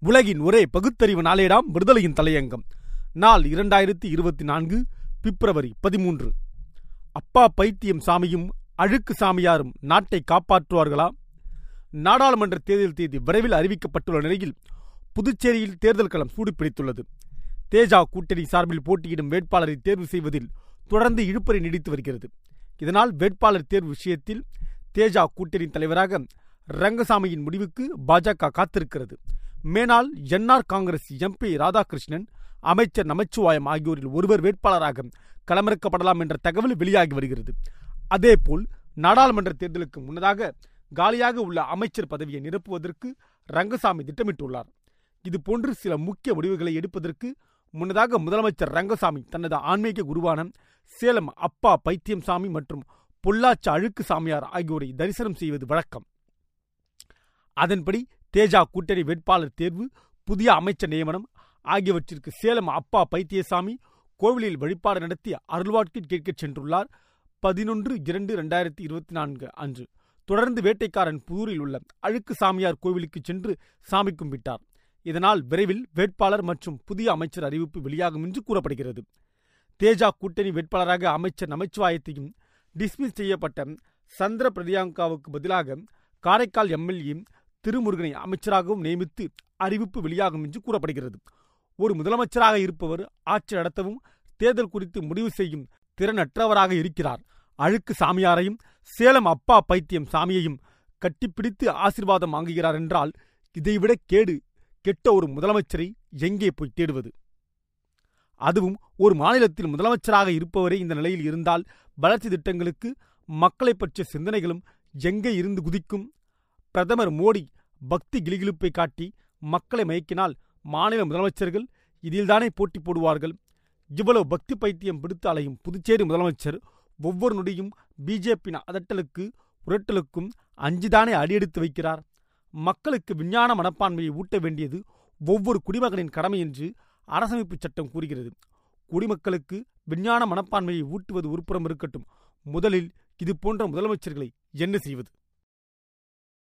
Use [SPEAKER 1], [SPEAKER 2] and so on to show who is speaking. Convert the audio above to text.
[SPEAKER 1] உலகின் ஒரே பகுத்தறிவு நாளேடாம் விடுதலையின் தலையங்கம். நாள் இரண்டாயிரத்தி இருபத்தி நான்கு பிப்ரவரி பதிமூன்று. அப்பா பைத்தியம் சாமியும் அழுக்கு சாமியாரும் நாட்டை காப்பாற்றுவார்களா? நாடாளுமன்ற தேர்தல் தேதி விரைவில் அறிவிக்கப்பட்டுள்ள நிலையில் புதுச்சேரியில் தேர்தல் களம் சூடுபிடித்துள்ளது. தேஜா கூட்டணி சார்பில் போட்டியிடும் வேட்பாளரை தேர்வு செய்வதில் தொடர்ந்து இழுப்பறி நீடித்து வருகிறது. இதனால் வேட்பாளர் தேர்வு விஷயத்தில் தேஜா கூட்டணி தலைவராக ரங்கசாமியின் முடிவுக்கு பாஜக காத்திருக்கிறது. மேனால் என்ஆர் காங்கிரஸ் எம்பி ராதாகிருஷ்ணன் அமைச்சர் நமச்சிவாயம் ஆகியோரில் ஒருவர் வேட்பாளராக களமிறக்கப்படலாம் என்ற தகவல் வெளியாகி வருகிறது. அதேபோல் நாடாளுமன்ற தேர்தலுக்கு முன்னதாக காலியாக உள்ள அமைச்சர் பதவியை நிரப்புவதற்கு ரங்கசாமி திட்டமிட்டுள்ளார். இதுபோன்று சில முக்கிய முடிவுகளை எடுப்பதற்கு முன்னதாக முதலமைச்சர் ரங்கசாமி தனது ஆன்மீக குருவான சேலம் அப்பா பைத்தியம் சாமி மற்றும் பொள்ளாச்சி அழுக்கு சாமியார் ஆகியோரை தரிசனம் செய்வது வழக்கம். அதன்படி தேஜா கூட்டணி வேட்பாளர் தேர்வு புதிய அமைச்சர் நியமனம் ஆகியவற்றிற்கு சேலம் அப்பா பைத்தியசாமி கோவிலில் வழிபாடு நடத்தி அருள்வாட்கு கேட்கச் சென்றுள்ளார். பதினொன்று இரண்டு இரண்டாயிரத்தி இருபத்தி நான்கு அன்று. தொடர்ந்து வேட்டைக்காரன் புதூரில் உள்ள அழுக்கு சாமியார் கோவிலுக்கு சென்று சாமி கும்பிட்டார். இதனால் விரைவில் வேட்பாளர் மற்றும் புதிய அமைச்சர் அறிவிப்பு வெளியாகும் என்று கூறப்படுகிறது. தேஜா கூட்டணி வேட்பாளராக அமைச்சர் நமச்சிவாயத்தையும் டிஸ்மிஸ் செய்யப்பட்ட சந்திர பிரதியாங்காவுக்கு பதிலாக காரைக்கால் எம்எல்ஏ திருமுருகனை அமைச்சராகவும் நியமித்து அறிவிப்பு வெளியாகும் என்று கூறப்படுகிறது. ஒரு முதலமைச்சராக இருப்பவர் ஆட்சி நடத்தவும் தேர்தல் குறித்து முடிவு செய்யும் திறனற்றவராக இருக்கிறார். அழுக்கு சாமியாரையும் சேலம் அப்பா பைத்தியம் சாமியையும் கட்டிப்பிடித்து ஆசிர்வாதம் வாங்குகிறார் என்றால் இதைவிட கேடு கெட்ட ஒரு முதலமைச்சரை எங்கே போய் தேடுவது? அதுவும் ஒரு மாநிலத்தில் முதலமைச்சராக இருப்பவரே இந்த நிலையில் இருந்தால் வளர்ச்சி திட்டங்களுக்கு மக்களை பற்றிய சிந்தனைகளும் எங்கே இருந்து குதிக்கும்? பிரதமர் மோடி பக்தி கிளிகிழிப்பை காட்டி மக்களை மயக்கினால் மாநில முதலமைச்சர்கள் இதில்தானே போட்டி போடுவார்கள். இவ்வளவு பக்தி பைத்தியம் பிடித்து அலையும் புதுச்சேரி முதலமைச்சர் ஒவ்வொரு நொடியும் பிஜேபியின் அதட்டலுக்கு உரட்டலுக்கும் அஞ்சுதானே அடியெடுத்து வைக்கிறார். மக்களுக்கு விஞ்ஞான மனப்பான்மையை ஊட்ட வேண்டியது ஒவ்வொரு குடிமகனின் கடமை என்று அரசமைப்பு சட்டம் கூறுகிறது. குடிமக்களுக்கு விஞ்ஞான மனப்பான்மையை ஊட்டுவது உருப்புறம் இருக்கட்டும். முதலில் இது போன்ற முதலமைச்சர்களை என்ன செய்வது?